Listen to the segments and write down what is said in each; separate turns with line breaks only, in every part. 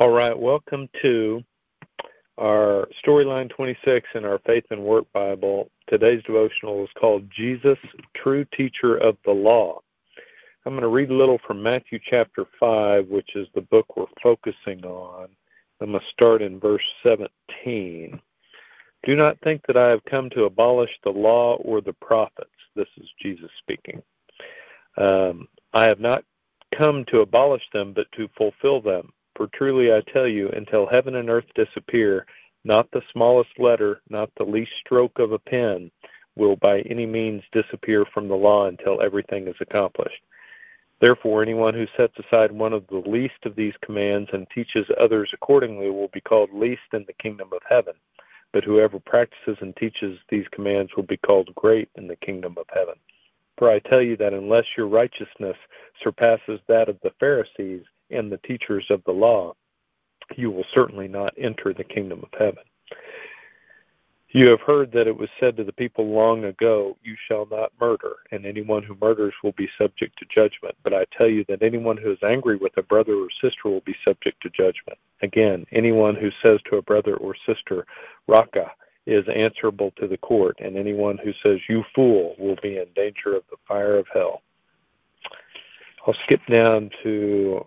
All right, welcome to our Storyline 26 in our Faith and Work Bible. Today's devotional is called Jesus, True Teacher of the Law. I'm going to read a little from Matthew chapter 5, which is the book we're focusing on. I'm going to start in verse 17. Do not think that I have come to abolish the law or the prophets. This is Jesus speaking. Um, I have not come to abolish them, but to fulfill them. For truly I tell you, until heaven and earth disappear, not the smallest letter, not the least stroke of a pen, will by any means disappear from the law until everything is accomplished. Therefore, anyone who sets aside one of the least of these commands and teaches others accordingly will be called least in the kingdom of heaven. But whoever practices and teaches these commands will be called great in the kingdom of heaven. For I tell you that unless your righteousness surpasses that of the Pharisees, and the teachers of the law, you will certainly not enter the kingdom of heaven. You have heard that it was said to the people long ago, You shall not murder, and anyone who murders will be subject to judgment. But I tell you that anyone who is angry with a brother or sister will be subject to judgment. Again, anyone who says to a brother or sister, Raca, is answerable to the court, and anyone who says, You fool, will be in danger of the fire of hell. I'll skip down to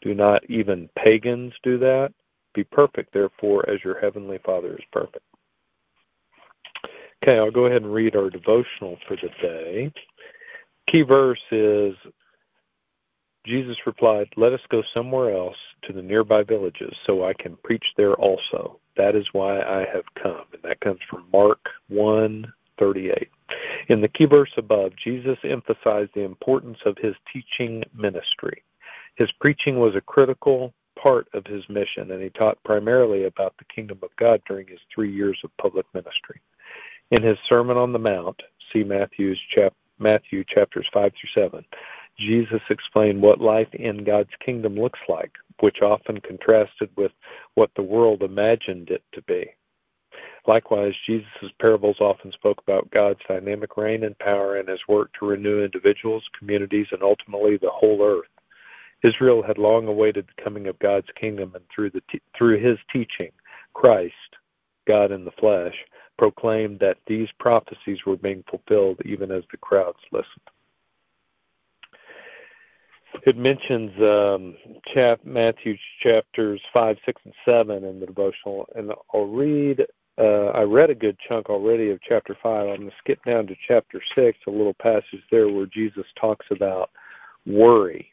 Do not even pagans do that? Be perfect, therefore, as your heavenly Father is perfect. Okay, I'll go ahead and read our devotional for the day. Key verse is Jesus replied, Let us go somewhere else to the nearby villages so I can preach there also. That is why I have come. And that comes from Mark 1 38. In the key verse above, Jesus emphasized the importance of his teaching ministry. His preaching was a critical part of his mission, and he taught primarily about the kingdom of God during his three years of public ministry. In his Sermon on the Mount, see Matthew's chap- Matthew chapters 5 through 7, Jesus explained what life in God's kingdom looks like, which often contrasted with what the world imagined it to be. Likewise, Jesus' parables often spoke about God's dynamic reign and power and his work to renew individuals, communities, and ultimately the whole earth. Israel had long awaited the coming of God's kingdom, and through, the through his teaching, Christ, God in the flesh, proclaimed that these prophecies were being fulfilled even as the crowds listened. It mentions um, chap, Matthew chapters 5, 6, and 7 in the devotional, and I'll read. Uh, I read a good chunk already of chapter 5. I'm going to skip down to chapter 6, a little passage there where Jesus talks about worry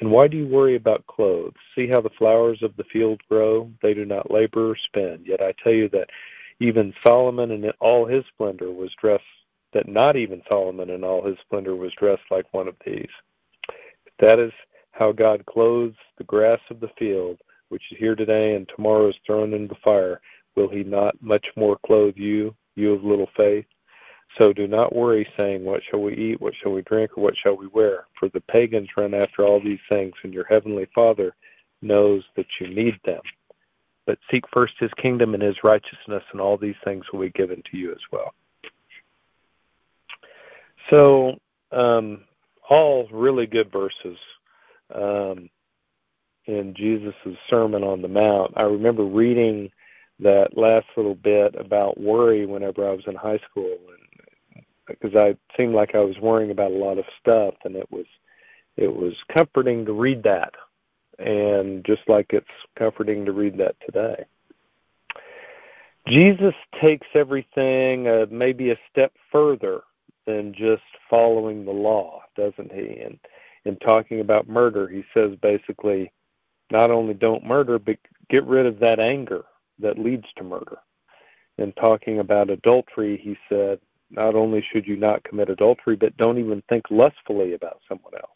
And why do you worry about clothes? See how the flowers of the field grow? They do not labor or spin. Yet I tell you that even Solomon in all his splendor was dressed, that not even Solomon in all his splendor was dressed like one of these. That is how God clothes the grass of the field, which is here today and tomorrow is thrown into the fire, will he not much more clothe you, you of little faith? So do not worry, saying, What shall we eat? What shall we drink? Or what shall we wear? For the pagans run after all these things, and your heavenly Father knows that you need them. But seek first his kingdom and his righteousness, and all these things will be given to you as well. So, um, all really good verses um, in Jesus' Sermon on the Mount. I remember reading that last little bit about worry whenever I was in high school. And because I seemed like I was worrying about a lot of stuff, and it was it was comforting to read that, and just like it's comforting to read that today. Jesus takes everything uh, maybe a step further than just following the law, doesn't he? And in talking about murder, he says basically, not only don't murder, but get rid of that anger that leads to murder. In talking about adultery, he said, not only should you not commit adultery, but don't even think lustfully about someone else.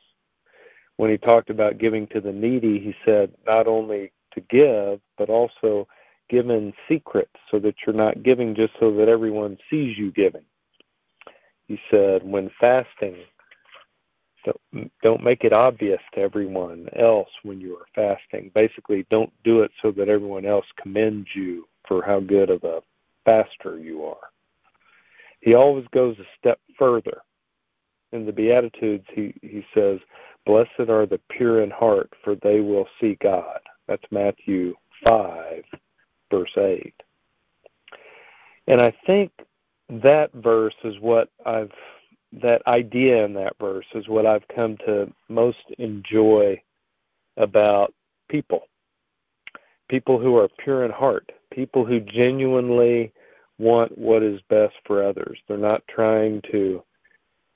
When he talked about giving to the needy, he said, not only to give, but also give in secret so that you're not giving just so that everyone sees you giving. He said, when fasting, don't make it obvious to everyone else when you are fasting. Basically, don't do it so that everyone else commends you for how good of a faster you are. He always goes a step further. In the Beatitudes, he, he says, Blessed are the pure in heart, for they will see God. That's Matthew 5, verse 8. And I think that verse is what I've that idea in that verse is what I've come to most enjoy about people. People who are pure in heart, people who genuinely want what is best for others. They're not trying to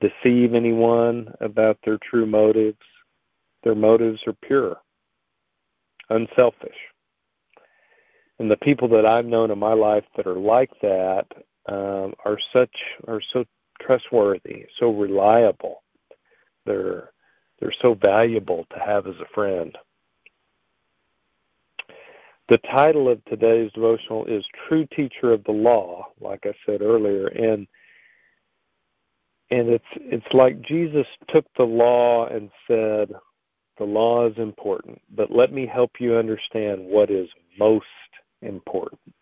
deceive anyone about their true motives. Their motives are pure, unselfish. And the people that I've known in my life that are like that um, are such are so trustworthy, so reliable. They're they're so valuable to have as a friend. The title of today's devotional is True Teacher of the Law, like I said earlier, and and it's it's like Jesus took the law and said, the law is important, but let me help you understand what is most important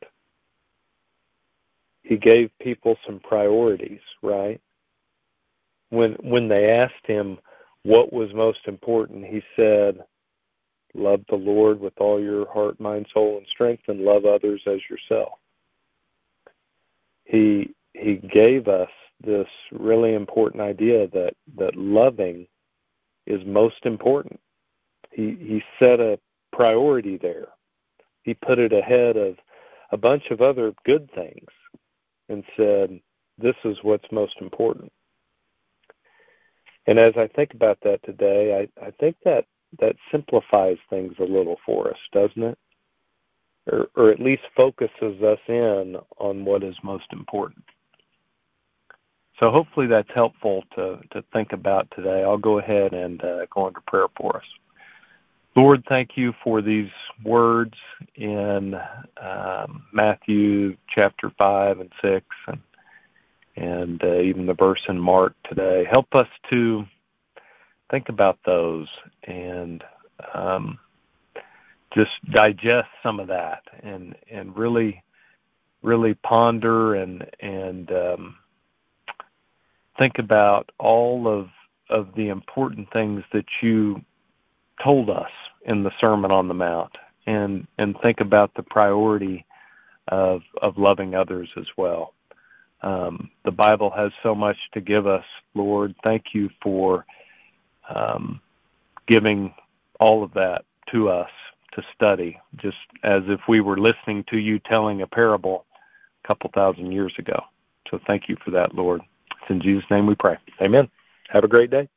he gave people some priorities, right? When when they asked him what was most important, he said, Love the Lord with all your heart, mind, soul, and strength, and love others as yourself. He he gave us this really important idea that that loving is most important. He he set a priority there. He put it ahead of a bunch of other good things and said, This is what's most important. And as I think about that today, I, I think that that simplifies things a little for us, doesn't it? Or, or at least focuses us in on what is most important. So hopefully that's helpful to, to think about today. I'll go ahead and uh, go into prayer for us. Lord, thank you for these words in um, Matthew chapter 5 and 6 and, and uh, even the verse in Mark today. Help us to think about those and um, just digest some of that and, and really, really ponder and, and um, think about all of, of the important things that you told us in the Sermon on the Mount and and think about the priority of of loving others as well. Um, the Bible has so much to give us, Lord. Thank you for um, giving all of that to us to study, just as if we were listening to you telling a parable a couple thousand years ago. So thank you for that, Lord. It's in Jesus' name we pray. Amen. Have a great day.